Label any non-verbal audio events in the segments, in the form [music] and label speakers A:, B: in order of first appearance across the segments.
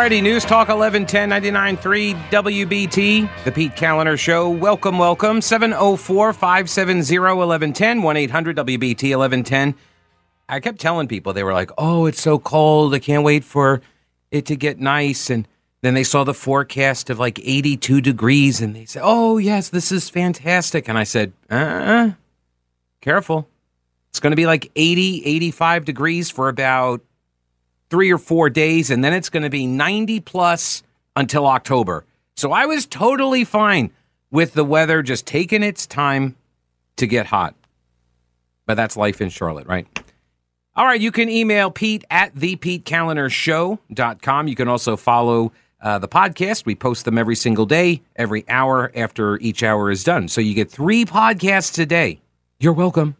A: Alrighty, News Talk 1110 99.3 WBT, the Pete Kaliner Show. Welcome, welcome. 704 570 1110 1 800 WBT 1110. I kept telling people, they were like, oh, it's so cold. I can't wait for it to get nice. And then they saw the forecast of like 82 degrees and they said, oh, yes, this is fantastic. And I said, uh uh careful. It's going to be like 80, 85 degrees for about three or four days, and then it's going to be 90 plus until October. So I was totally fine with the weather just taking its time to get hot. But that's life in Charlotte, right? All right, you can email Pete at thepetekalinershow.com. You can also follow uh, the podcast. We post them every single day, every hour after each hour is done. So you get three podcasts a day. You're welcome.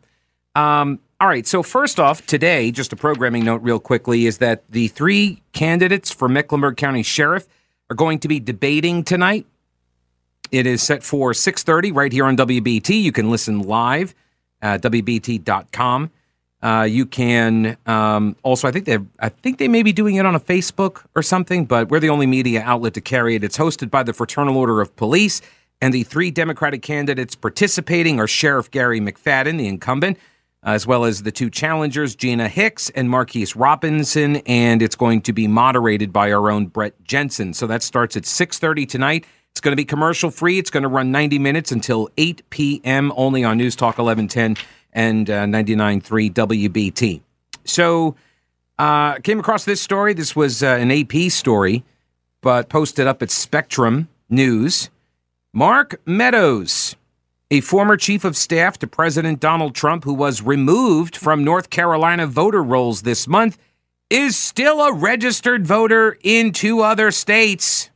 A: Um, all right. So, first off, today, just a programming note, real quickly, is that the three candidates for Mecklenburg County Sheriff are going to be debating tonight. It is set for 6:30 right here on WBT. You can listen live at wbt.com. Uh, you can um, also, I think they, I think they may be doing it on a Facebook or something, but we're the only media outlet to carry it. It's hosted by the Fraternal Order of Police, and the three Democratic candidates participating are Sheriff Garry McFadden, the incumbent, as well as the two challengers, Gina Hicks and Marquis Robinson, and it's going to be moderated by our own Brett Jensen. So that starts at 6:30 tonight. It's going to be commercial free. It's going to run 90 minutes until 8 p.m. only on News Talk 1110 and uh, 99.3 WBT. So uh, came across this story. This was uh, an AP story, but posted up at Spectrum News. Mark Meadows a former chief of staff to President Donald Trump, who was removed from North Carolina voter rolls this month, is still a registered voter in two other states.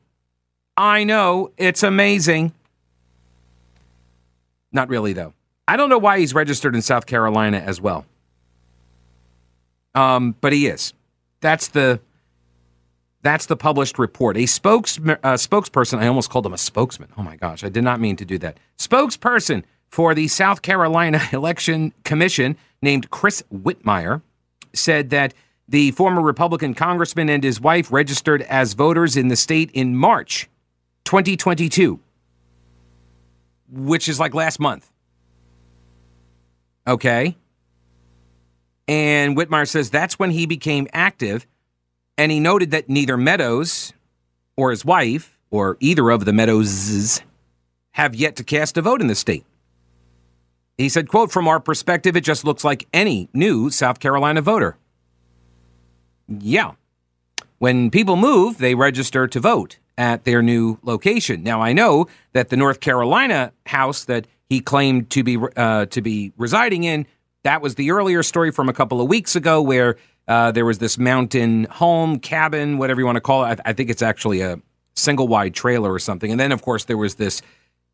A: I know, it's amazing. Not really, though. I don't know why he's registered in South Carolina as well. Um, but he is. That's the that's the published report. A spokes, uh, spokesperson, I almost called him a spokesman. Oh my gosh, I did not mean to do that. Spokesperson for the South Carolina [laughs] Election Commission, named Chris Whitmire, said that the former Republican congressman and his wife registered as voters in the state in March 2022, which is like last month. Okay. And Whitmire says that's when he became active and he noted that neither Meadows or his wife, or either of the Meadowses, have yet to cast a vote in the state. He said, quote, from our perspective, it just looks like any new South Carolina voter. Yeah. When people move, they register to vote at their new location. Now, I know that the North Carolina house that he claimed to be uh, to be residing in, that was the earlier story from a couple of weeks ago where uh, there was this mountain home, cabin, whatever you want to call it. I, I think it's actually a single wide trailer or something. And then, of course, there was this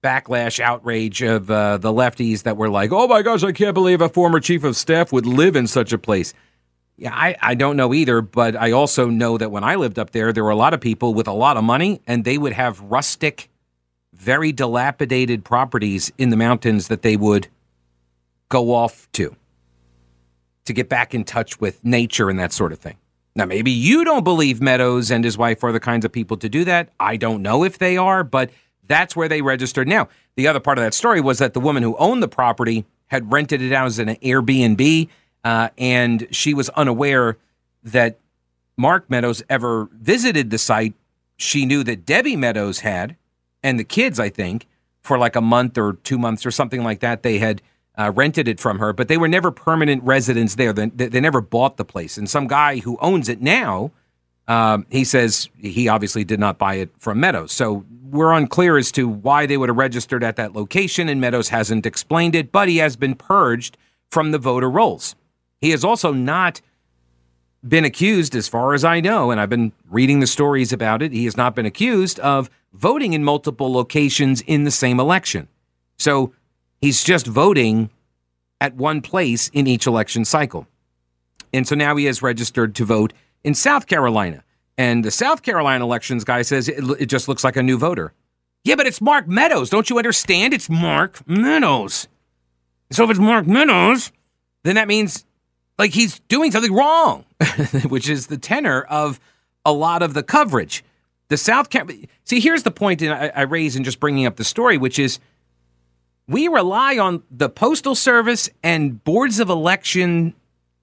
A: backlash, outrage of uh, the lefties that were like, oh my gosh, I can't believe a former chief of staff would live in such a place. Yeah, I, I don't know either, but I also know that when I lived up there, there were a lot of people with a lot of money, and they would have rustic, very dilapidated properties in the mountains that they would go off to to get back in touch with nature and that sort of thing. Now, maybe you don't believe Meadows and his wife are the kinds of people to do that. I don't know if they are, but that's where they registered. Now, the other part of that story was that the woman who owned the property had rented it out as an Airbnb, uh, and she was unaware that Mark Meadows ever visited the site. She knew that Debbie Meadows had, and the kids, I think, for like a month or two months or something like that, they had uh, rented it from her, but they were never permanent residents there. They, they, never bought the place. And some guy who owns it now, um, he says he obviously did not buy it from Meadows. So we're unclear as to why they would have registered at that location, and Meadows hasn't explained it, but he has been purged from the voter rolls. He has also not been accused, as far as I know, and I've been reading the stories about it, he has not been accused of voting in multiple locations in the same election. So He's just voting at one place in each election cycle. And so now he has registered to vote in South Carolina. And the South Carolina elections guy says it, it just looks like a new voter. Yeah, but it's Mark Meadows. Don't you understand? It's Mark Meadows. So if it's Mark Meadows, then that means like he's doing something wrong, [laughs] which is the tenor of a lot of the coverage. The South Carolina. See, here's the point I, I raise in just bringing up the story, which is we rely on the Postal Service and boards of election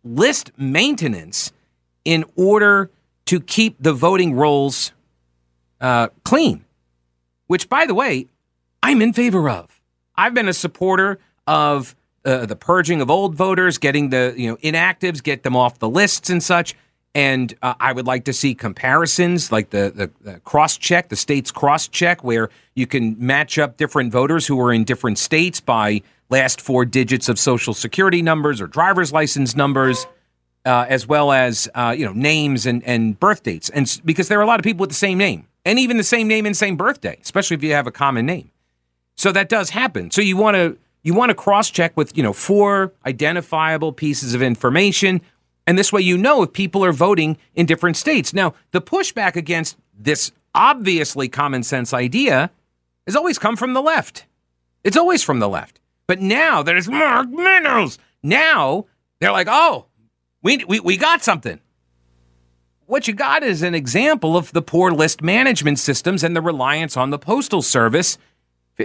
A: list maintenance in order to keep the voting rolls uh, clean, which, by the way, I'm in favor of. I've been a supporter of uh, the purging of old voters, getting the you know inactives, get them off the lists and such. And uh, I would like to see comparisons, like the, the, the cross check, the states cross check, where you can match up different voters who are in different states by last four digits of social security numbers or driver's license numbers, uh, as well as uh, you know names and, and birth dates. And because there are a lot of people with the same name, and even the same name and same birthday, especially if you have a common name. So that does happen. So you want to you want to cross check with you know four identifiable pieces of information and this way you know if people are voting in different states. Now, the pushback against this obviously common sense idea has always come from the left. It's always from the left. But now there's Mark Meadows. Now they're like, oh, we, we, we got something. What you got is an example of the poor list management systems and the reliance on the Postal Service.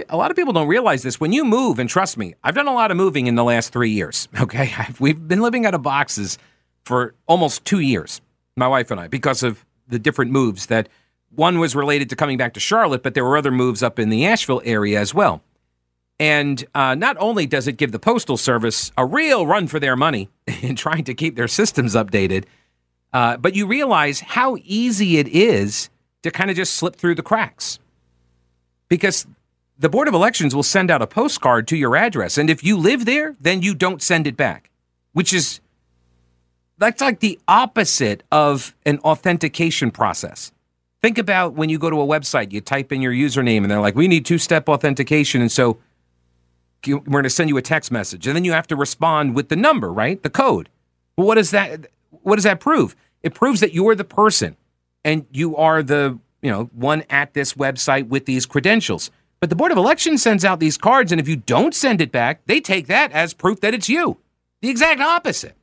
A: A lot of people don't realize this. When you move, and trust me, I've done a lot of moving in the last three years, [laughs] okay? We've been living out of boxes for almost two years, my wife and I, because of the different moves that one was related to coming back to Charlotte, but there were other moves up in the Asheville area as well. And uh, not only does it give the Postal Service a real run for their money [laughs] in trying to keep their systems updated, uh, but you realize how easy it is to kind of just slip through the cracks. Because the Board of Elections will send out a postcard to your address. And if you live there, then you don't send it back, which is that's like the opposite of an authentication process. Think about when you go to a website, you type in your username, and they're like, we need two step authentication. And so we're going to send you a text message. And then you have to respond with the number, right? The code. Well, what does that what does that prove? It proves that you're the person and you are the, you know, one at this website with these credentials. But the Board of Elections sends out these cards, and if you don't send it back, they take that as proof that it's you. The exact opposite.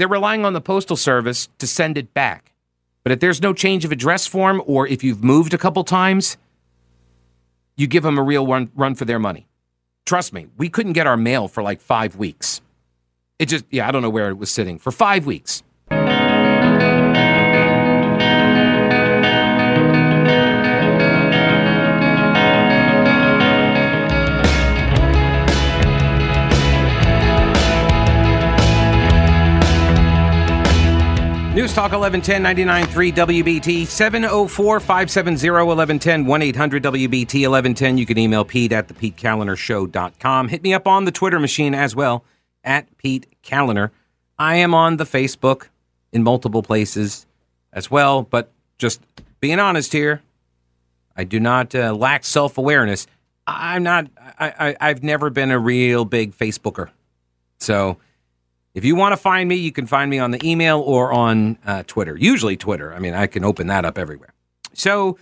A: They're relying on the Postal Service to send it back. But if there's no change of address form or if you've moved a couple times, you give them a real run, run for their money. Trust me, we couldn't get our mail for like five weeks. It just, yeah, I don't know where it was sitting for five weeks. News Talk 1110 99.3 WBT 704 570 1110 1 800 WBT 1110. You can email Pete at the PeteKaliner Hit me up on the Twitter machine as well at Pete Kaliner. I am on the Facebook in multiple places as well, but just being honest here, I do not uh, lack self awareness. I'm not, I, I, I've never been a real big Facebooker. So, if you want to find me, you can find me on the email or on uh, Twitter. Usually Twitter. I mean, I can open that up everywhere. So,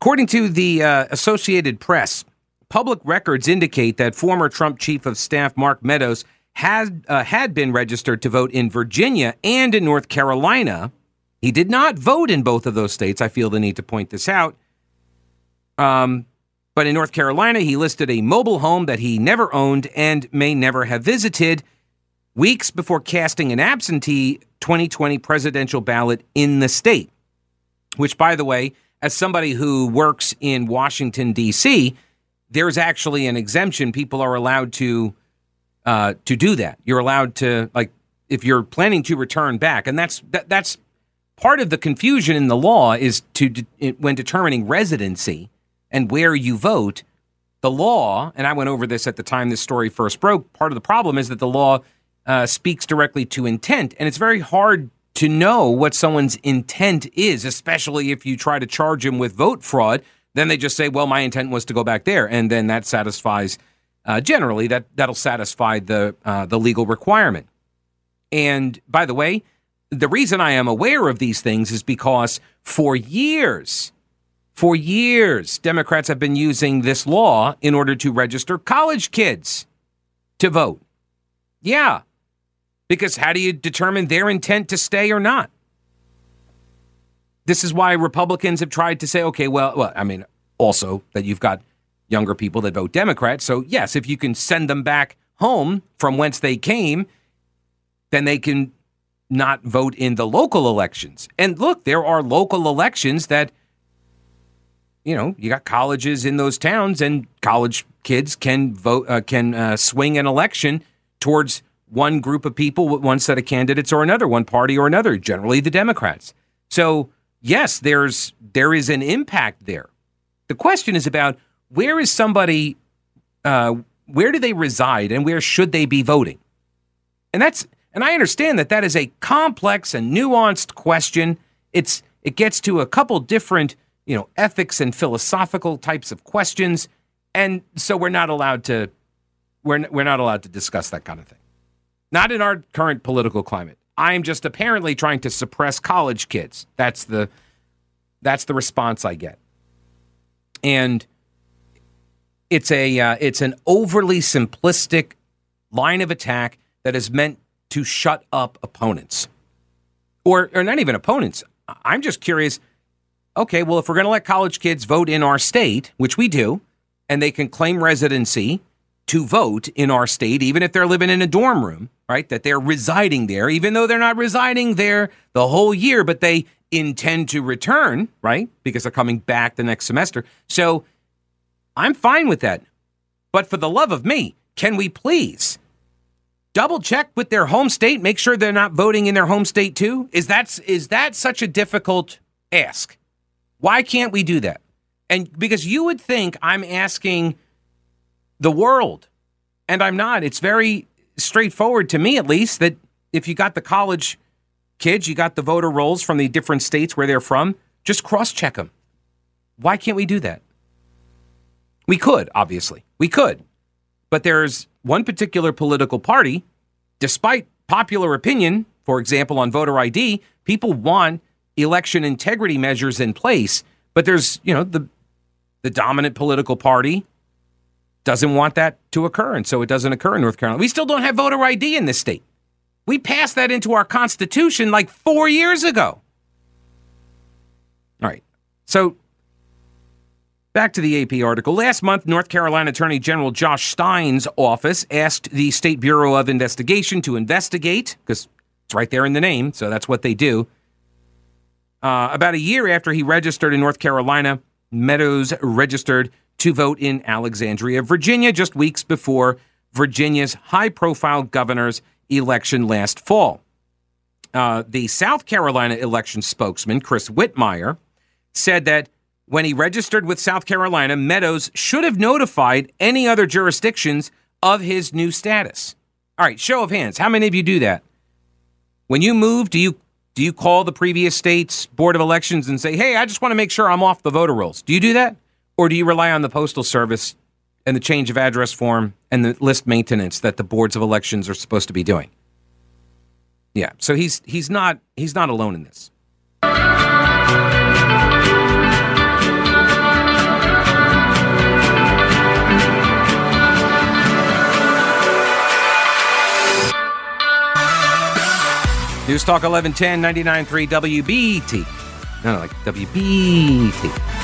A: according to the uh, Associated Press, public records indicate that former Trump chief of staff Mark Meadows had uh, had been registered to vote in Virginia and in North Carolina. He did not vote in both of those states. I feel the need to point this out. Um, but in North Carolina, he listed a mobile home that he never owned and may never have visited weeks before casting an absentee 2020 presidential ballot in the state. Which, by the way, as somebody who works in Washington, D.C., there's actually an exemption. People are allowed to uh, to do that. You're allowed to like if you're planning to return back, and that's that, that's part of the confusion in the law is to when determining residency and where you vote. The law, and I went over this at the time this story first broke. Part of the problem is that the law uh, speaks directly to intent, and it's very hard to know what someone's intent is, especially if you try to charge him with vote fraud. Then they just say, "Well, my intent was to go back there," and then that satisfies. Uh, generally, that that'll satisfy the uh, the legal requirement. And by the way, the reason I am aware of these things is because for years, for years, Democrats have been using this law in order to register college kids to vote. Yeah, because how do you determine their intent to stay or not? this is why Republicans have tried to say, okay, well, well, I mean, also that you've got younger people that vote Democrat. So, yes, if you can send them back home from whence they came, then they can not vote in the local elections. And look, there are local elections that, you know, you got colleges in those towns, and college kids can vote, uh, can uh, swing an election towards one group of people with one set of candidates or another, one party or another, generally the Democrats. So, yes, there's there is an impact there. The question is about where is somebody, uh, where do they reside, and where should they be voting? And that's and I understand that that is a complex and nuanced question. It's it gets to a couple different, you know, ethics and philosophical types of questions, and so we're not allowed to we're we're not allowed to discuss that kind of thing. Not in our current political climate. I'm just apparently trying to suppress college kids. That's the that's the response I get. And it's a uh, it's an overly simplistic line of attack that is meant to shut up opponents. Or, or not even opponents. I'm just curious okay, well, if we're going to let college kids vote in our state, which we do, and they can claim residency to vote in our state, even if they're living in a dorm room, right? That they're residing there, even though they're not residing there the whole year, but they intend to return, right? Because they're coming back the next semester. So I'm fine with that. But for the love of me, can we please double check with their home state, make sure they're not voting in their home state too? Is that is that such a difficult ask? Why can't we do that? And because you would think I'm asking the world, and I'm not. It's very straightforward to me, at least, that if you got the college kids, you got the voter rolls from the different states where they're from, just cross check them. Why can't we do that? We could, obviously. We could. But there's one particular political party, despite popular opinion, for example, on voter ID, people want election integrity measures in place. But there's, you know, the the dominant political party doesn't want that to occur, and so it doesn't occur in North Carolina. We still don't have voter ID in this state. We passed that into our constitution like four years ago. All right. So Back to the AP article. Last month, North Carolina Attorney General Josh Stein's office asked the State Bureau of Investigation to investigate, because it's right there in the name, so that's what they do. Uh, about a year after he registered in North Carolina, Meadows registered to vote in Alexandria, Virginia, just weeks before Virginia's high profile governor's election last fall. Uh, the South Carolina election spokesman, Chris Whitmire, said that when he registered with South Carolina, Meadows should have notified any other jurisdictions of his new status. All right, show of hands. How many of you do that? When you move, do you do you call the previous state's board of elections and say, "Hey, I just want to make sure I'm off the voter rolls"? Do you do that, or do you rely on the postal service and the change of address form and the list maintenance that the boards of elections are supposed to be doing? Yeah, so he's he's not he's not alone in this. News Talk 1110 99.3 WBT. No, like WBT.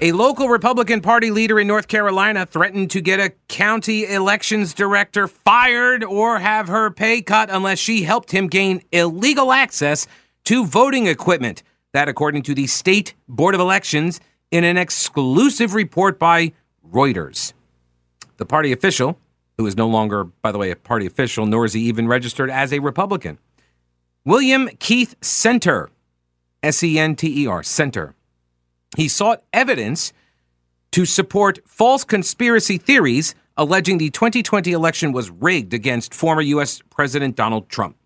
A: A local Republican Party leader in North Carolina threatened to get a county elections director fired or have her pay cut unless she helped him gain illegal access to voting equipment. That, according to the State Board of Elections, in an exclusive report by Reuters. The party official who is no longer, by the way, a party official, nor is he even registered as a Republican. William Keith Senter, S E N T E R, Senter. He sought evidence to support false conspiracy theories alleging the 2020 election was rigged against former U.S. President Donald Trump.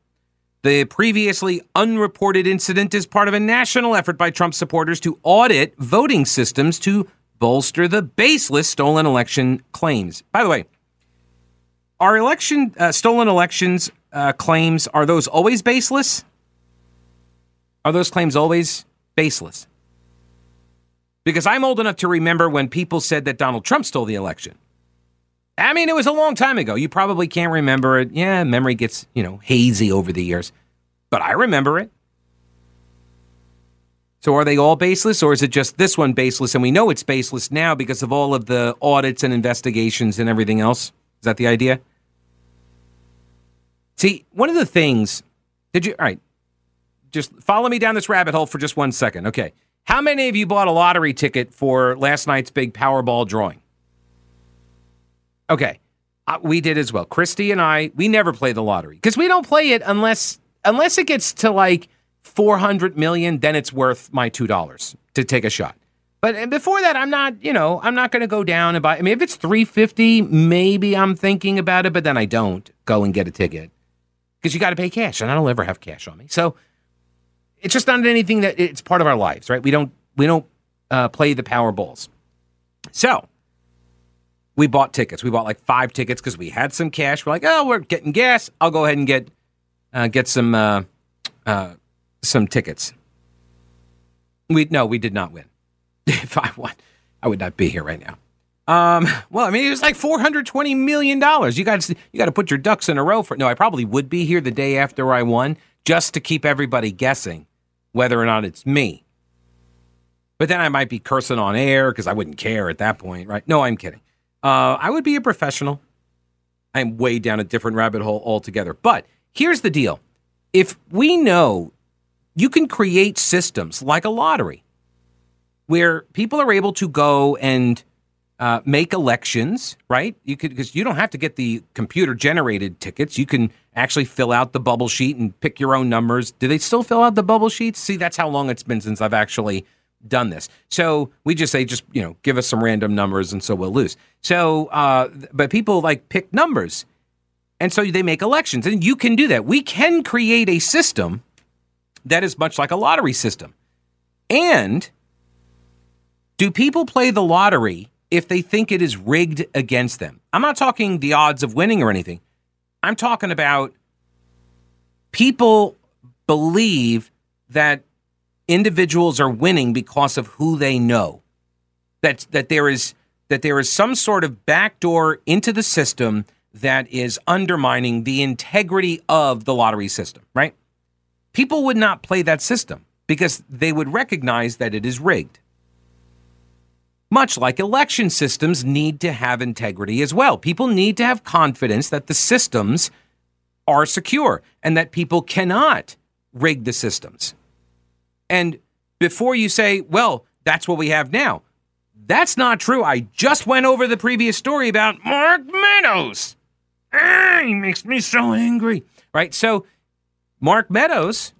A: The previously unreported incident is part of a national effort by Trump supporters to audit voting systems to bolster the baseless stolen election claims. By the way, are election uh, stolen elections uh, claims are those always baseless? Are those claims always baseless? Because I'm old enough to remember when people said that Donald Trump stole the election. I mean, it was a long time ago. You probably can't remember it. Yeah, memory gets, you know, hazy over the years. But I remember it. So are they all baseless or is it just this one baseless? And we know it's baseless now because of all of the audits and investigations and everything else. Is that the idea? See, one of the things, did you, all right, just follow me down this rabbit hole for just one second. Okay. How many of you bought a lottery ticket for last night's big Powerball drawing? Okay. Uh, we did as well. Christy and I, we never play the lottery because we don't play it unless unless it gets to like 400 million, then it's worth my $2 to take a shot. But before that, I'm not, you know, I'm not going to go down and buy. I mean, if it's 350, maybe I'm thinking about it, but then I don't go and get a ticket because you got to pay cash, and I don't ever have cash on me. So it's just not anything that it's part of our lives, right? We don't we don't uh, play the Powerballs. So we bought tickets. We bought like five tickets because we had some cash. We're like, oh, we're getting gas. I'll go ahead and get uh, get some uh, uh, some tickets. We no, we did not win. [laughs] if I won, I would not be here right now. Um, well, I mean, it was like four hundred twenty million dollars. You got you got to put your ducks in a row for. No, I probably would be here the day after I won, just to keep everybody guessing whether or not it's me. But then I might be cursing on air because I wouldn't care at that point, right? No, I'm kidding. Uh, I would be a professional. I'm way down a different rabbit hole altogether. But here's the deal if we know you can create systems like a lottery where people are able to go and uh, make elections, right? You could because you don't have to get the computer generated tickets. You can actually fill out the bubble sheet and pick your own numbers. Do they still fill out the bubble sheets? See, that's how long it's been since I've actually done this. So we just say, just you know, give us some random numbers, and so we'll lose. So, uh, but people like pick numbers, and so they make elections, and you can do that. We can create a system that is much like a lottery system. And do people play the lottery if they think it is rigged against them. I'm not talking the odds of winning or anything. I'm talking about people believe that individuals are winning because of who they know. That that there is that there is some sort of backdoor into the system that is undermining the integrity of the lottery system, right? People would not play that system because they would recognize that it is rigged much like election systems need to have integrity as well. People need to have confidence that the systems are secure and that people cannot rig the systems. And before you say, well, that's what we have now, that's not true. I just went over the previous story about Mark Meadows. Ah, he makes me so angry. Right? So, Mark Meadows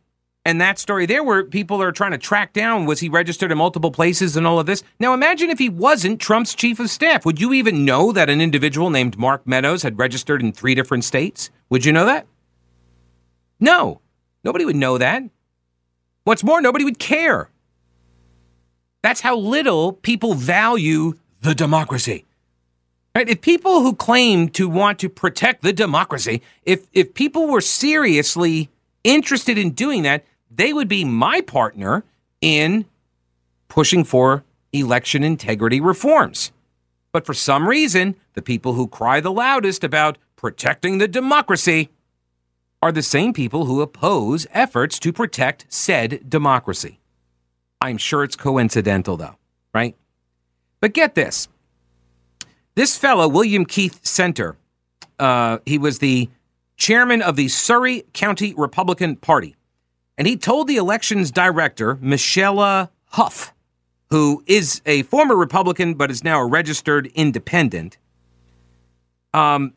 A: and that story there where people are trying to track down was he registered in multiple places and all of this. Now imagine if he wasn't Trump's chief of staff. Would you even know that an individual named Mark Meadows had registered in three different states? Would you know that? No. Nobody would know that. What's more, nobody would care. That's how little people value the democracy. Right? If people who claim to want to protect the democracy, if if people were seriously interested in doing that, they would be my partner in pushing for election integrity reforms. But for some reason, the people who cry the loudest about protecting the democracy are the same people who oppose efforts to protect said democracy. I'm sure it's coincidental, though, right? But get this this fellow, William Keith Senter, uh, he was the chairman of the Surry County Republican Party. And he told the elections director, Michelle Huff, who is a former Republican but is now a registered independent. Um,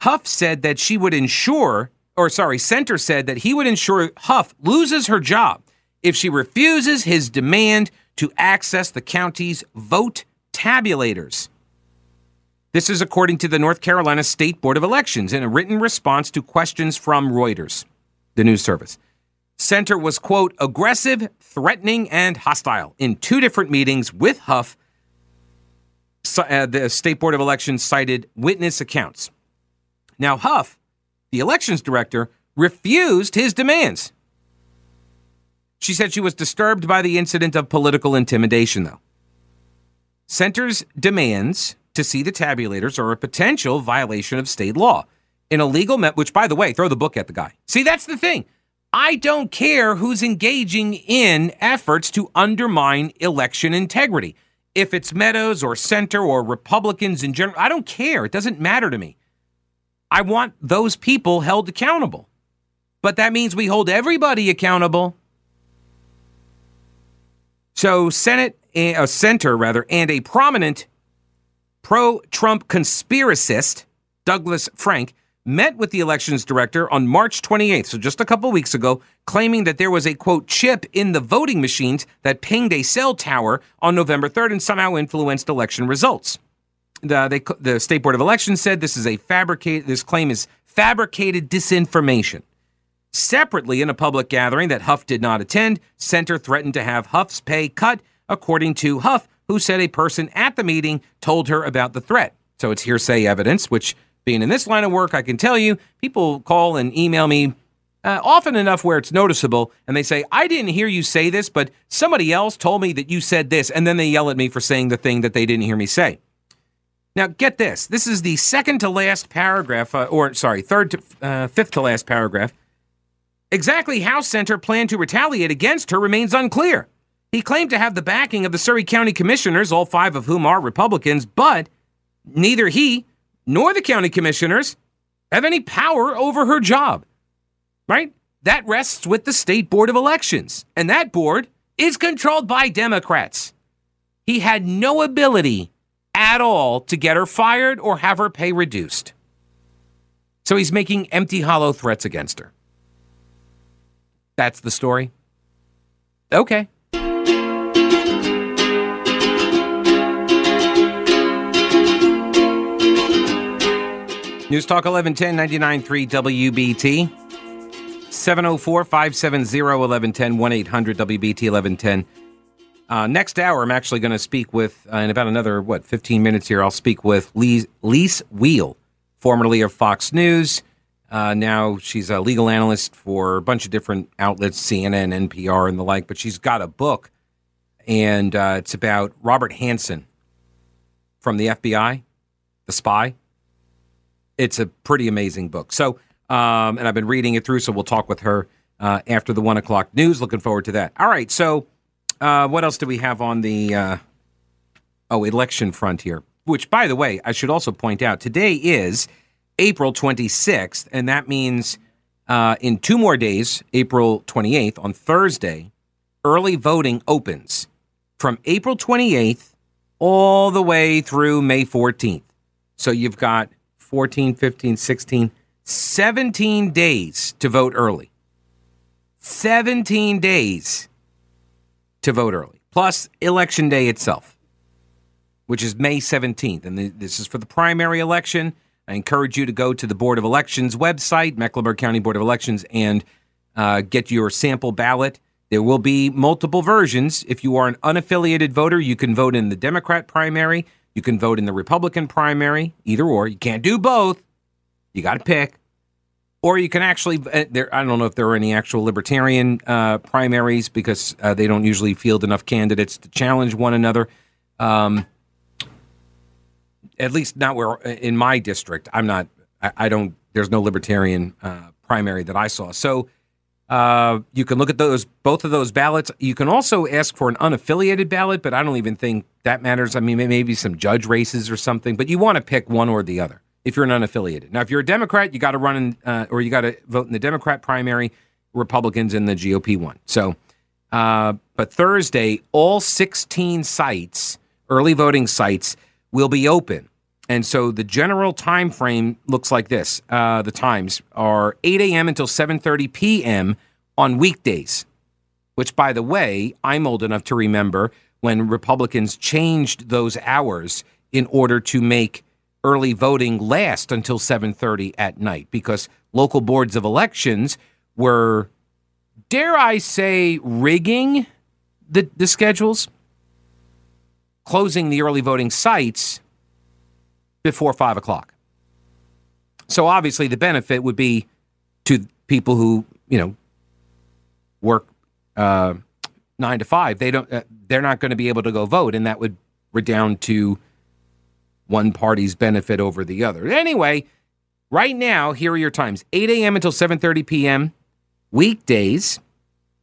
A: Huff said that she would ensure, or sorry, Senter said that he would ensure Huff loses her job if she refuses his demand to access the county's vote tabulators. This is according to the North Carolina State Board of Elections in a written response to questions from Reuters, the news service. Senter was, quote, aggressive, threatening, and hostile in two different meetings with Huff. Uh, the State Board of Elections cited witness accounts. Now, Huff, the elections director, refused his demands. She said she was disturbed by the incident of political intimidation, though. Senter's demands to see the tabulators are a potential violation of state law. An illegal met, which, by the way, throw the book at the guy. See, that's the thing I don't care who's engaging in efforts to undermine election integrity. If it's Meadows or Senter or Republicans in general, I don't care. It doesn't matter to me. I want those people held accountable. But that means we hold everybody accountable. So, Senate, a uh, Senter rather, and a prominent pro-Trump conspiracist, Douglas Frank, met with the elections director on March 28th, so just a couple weeks ago, claiming that there was a quote chip in the voting machines that pinged a cell tower on November 3rd and somehow influenced election results. The, they, the State Board of Elections said this is a fabricated. This claim is fabricated disinformation. Separately, in a public gathering that Huff did not attend, Senter threatened to have Huff's pay cut, according to Huff, who said a person at the meeting told her about the threat. So it's hearsay evidence, which being in this line of work, I can tell you people call and email me uh, often enough where it's noticeable, and they say, I didn't hear you say this, but somebody else told me that you said this, and then they yell at me for saying the thing that they didn't hear me say. Now, get this. This is the second to last paragraph, uh, or sorry, third to uh, fifth to last paragraph. Exactly how Senter planned to retaliate against her remains unclear. He claimed to have the backing of the Surry County Commissioners, all five of whom are Republicans, but neither he nor the county commissioners have any power over her job, right? That rests with the State Board of Elections, and that board is controlled by Democrats. He had no ability at all to get her fired or have her pay reduced. So he's making empty, hollow threats against her. That's the story. Okay. News Talk 1110 99.3 WBT. 704 570 1110 1 800 WBT 1110. Uh, next hour, I'm actually going to speak with, uh, in about another, what, 15 minutes here, I'll speak with Lis, Lis Wiehl, formerly of Fox News. Uh, now she's a legal analyst for a bunch of different outlets, CNN, NPR, and the like. But she's got a book, and uh, it's about Robert Hanssen from the FBI, the spy it's a pretty amazing book. So, um, and I've been reading it through, so we'll talk with her uh, after the one o'clock news. Looking forward to that. All right. So, uh, what else do we have on the uh, oh election front here? Which, by the way, I should also point out today is April 26th, and that means uh, in two more days, April 28th, on Thursday, early voting opens from April 28th all the way through May 14th. So you've got 14, 15, 16, 17 days to vote early. 17 days to vote early, plus election day itself, which is May 17th. And this is for the primary election. I encourage you to go to the Board of Elections website, Mecklenburg County Board of Elections, and uh, get your sample ballot. There will be multiple versions. If you are an unaffiliated voter, you can vote in the Democrat primary. You can vote in the Republican primary, either or. You can't do both. You got to pick. Or you can actually, uh, there, I don't know if there are any actual libertarian uh, primaries because uh, they don't usually field enough candidates to challenge one another. Um, at least not where in my district. I'm not. I, I don't. There's no libertarian uh, primary that I saw. So uh, you can look at those both of those ballots. You can also ask for an unaffiliated ballot, but I don't even think that matters. I mean, maybe some judge races or something, but you want to pick one or the other if you're an unaffiliated. Now, if you're a Democrat, you got to run in, uh, or you got to vote in the Democrat primary, Republicans in the GOP one. So, uh, but Thursday, all 16 sites, early voting sites, will be open. And so the general time frame looks like this. Uh, the times are 8 a.m. until 7:30 p.m. on weekdays. Which, by the way, I'm old enough to remember when Republicans changed those hours in order to make early voting last until 7:30 at night because local boards of elections were dare I say rigging the the schedules closing the early voting sites before five o'clock. So obviously, the benefit would be to people who you know work uh, nine to five. They don't. Uh, they're not going to be able to go vote, and that would redound to one party's benefit over the other. Anyway, right now, here are your times: 8 a.m. until 7:30 p.m. Weekdays,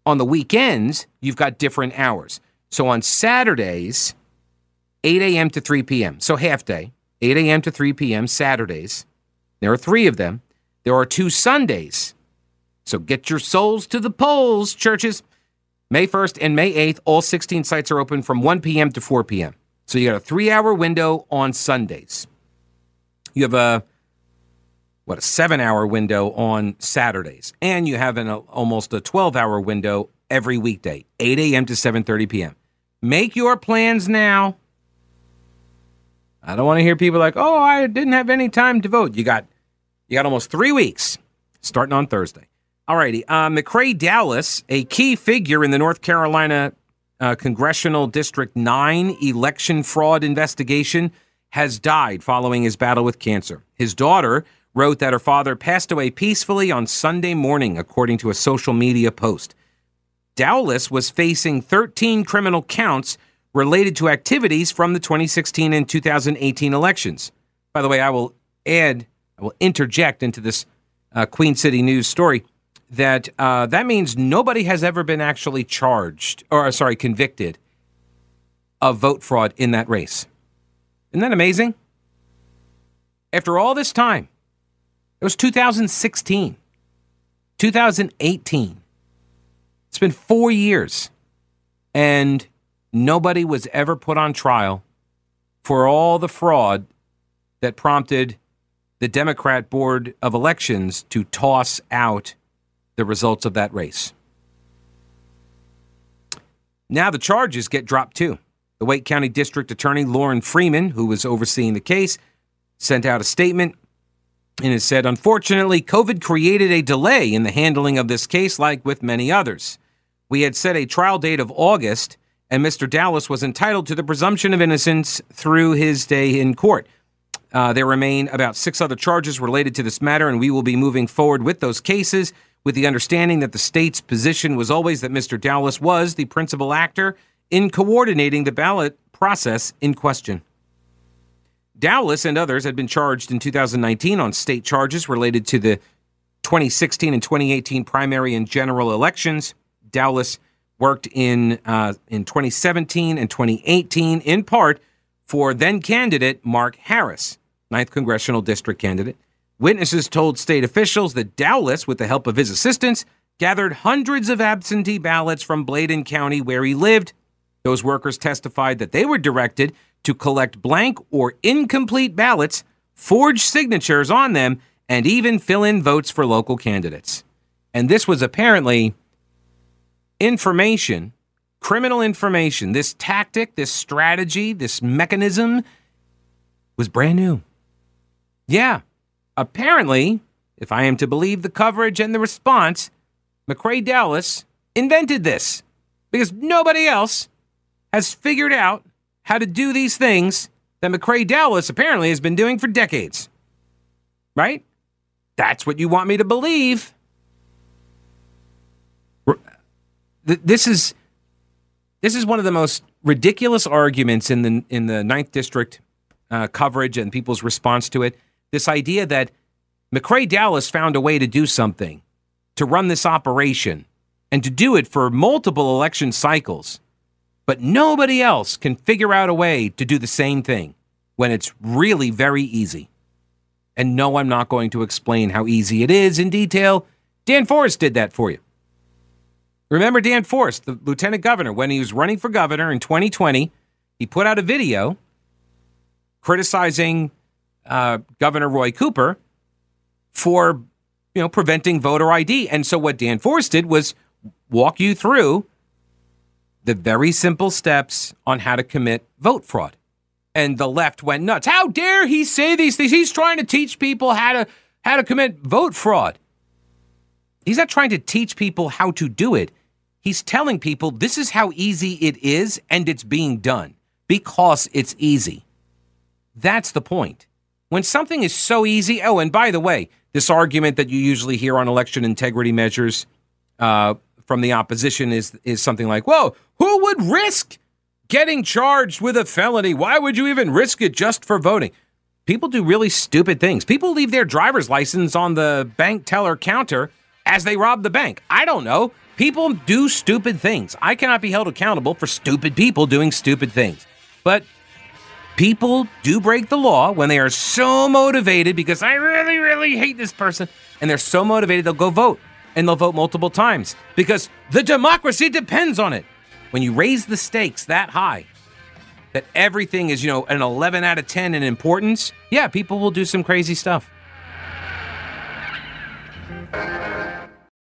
A: on the weekends, you've got different hours. So on Saturdays, 8 a.m. to 3 p.m., so half day, 8 a.m. to 3 p.m., Saturdays. There are three of them. There are two Sundays. So get your souls to the polls, churches. May 1st and May 8th, all 16 sites are open from 1 p.m. to 4 p.m. So you got a three hour window on Sundays. You have a what a seven hour window on Saturdays, and you have an a, almost a 12 hour window every weekday, 8 a.m. to 7:30 p.m. Make your plans now. I don't want to hear people like, "Oh, I didn't have any time to vote." You got you got almost three weeks, starting on Thursday. Alrighty, uh, McCrae Dowless, a key figure in the North Carolina uh, Congressional District 9 election fraud investigation, has died following his battle with cancer. His daughter wrote that her father passed away peacefully on Sunday morning, according to a social media post. Dowless was facing 13 criminal counts related to activities from the 2016 and 2018 elections. By the way, I will add, I will interject into this uh, Queen City News story that uh, that means nobody has ever been actually charged or uh, sorry convicted of vote fraud in that race. Isn't that amazing? After all this time, it was 2016, 2018. It's been four years, and nobody was ever put on trial for all the fraud that prompted the Democrat Board of Elections to toss out the results of that race. Now the charges get dropped too. The Wake County District Attorney Lorrin Freeman, who was overseeing the case, sent out a statement and it said, Unfortunately, COVID created a delay in the handling of this case, like with many others. We had set a trial date of August, and Mr. Dowless was entitled to the presumption of innocence through his day in court. Uh, there remain about six other charges related to this matter, and we will be moving forward with those cases with the understanding that the state's position was always that Mr. Dowless was the principal actor in coordinating the ballot process in question. Dowless and others had been charged in 2019 on state charges related to the 2016 and 2018 primary and general elections. Dowless worked in uh, in 2017 and 2018 in part for then candidate Mark Harris, 9th congressional district candidate. Witnesses told state officials that Dowless, with the help of his assistants, gathered hundreds of absentee ballots from Bladen County where he lived. Those workers testified that they were directed to collect blank or incomplete ballots, forge signatures on them, and even fill in votes for local candidates. And this was apparently information, criminal information. This tactic, this strategy, this mechanism was brand new. Yeah, Apparently, if I am to believe the coverage and the response, McCrae Dowless invented this because nobody else has figured out how to do these things that McCrae Dowless apparently has been doing for decades. Right? That's what you want me to believe. This is this is one of the most ridiculous arguments in the in the Ninth District uh, coverage and people's response to it this idea that McCrae Dowless found a way to do something, to run this operation, and to do it for multiple election cycles. But nobody else can figure out a way to do the same thing when it's really very easy. And no, I'm not going to explain how easy it is in detail. Dan Forest did that for you. Remember Dan Forest, the lieutenant governor, when he was running for governor in 2020, he put out a video criticizing uh, Governor Roy Cooper for you know preventing voter ID. And so what Dan Forest did was walk you through the very simple steps on how to commit vote fraud. And the left went nuts. How dare he say these things? He's trying to teach people how to how to commit vote fraud. He's not trying to teach people how to do it. He's telling people this is how easy it is and it's being done because it's easy. That's the point. When something is so easy, oh, and by the way, this argument that you usually hear on election integrity measures uh, from the opposition is is something like, "Whoa, who would risk getting charged with a felony? Why would you even risk it just for voting?" People do really stupid things. People leave their driver's license on the bank teller counter as they robbed the bank. I don't know. People do stupid things. I cannot be held accountable for stupid people doing stupid things. But people do break the law when they are so motivated because I really, really hate this person. And they're so motivated, they'll go vote. And they'll vote multiple times because the democracy depends on it. When you raise the stakes that high, that everything is, you know, an 11 out of 10 in importance, yeah, people will do some crazy stuff. Thank you.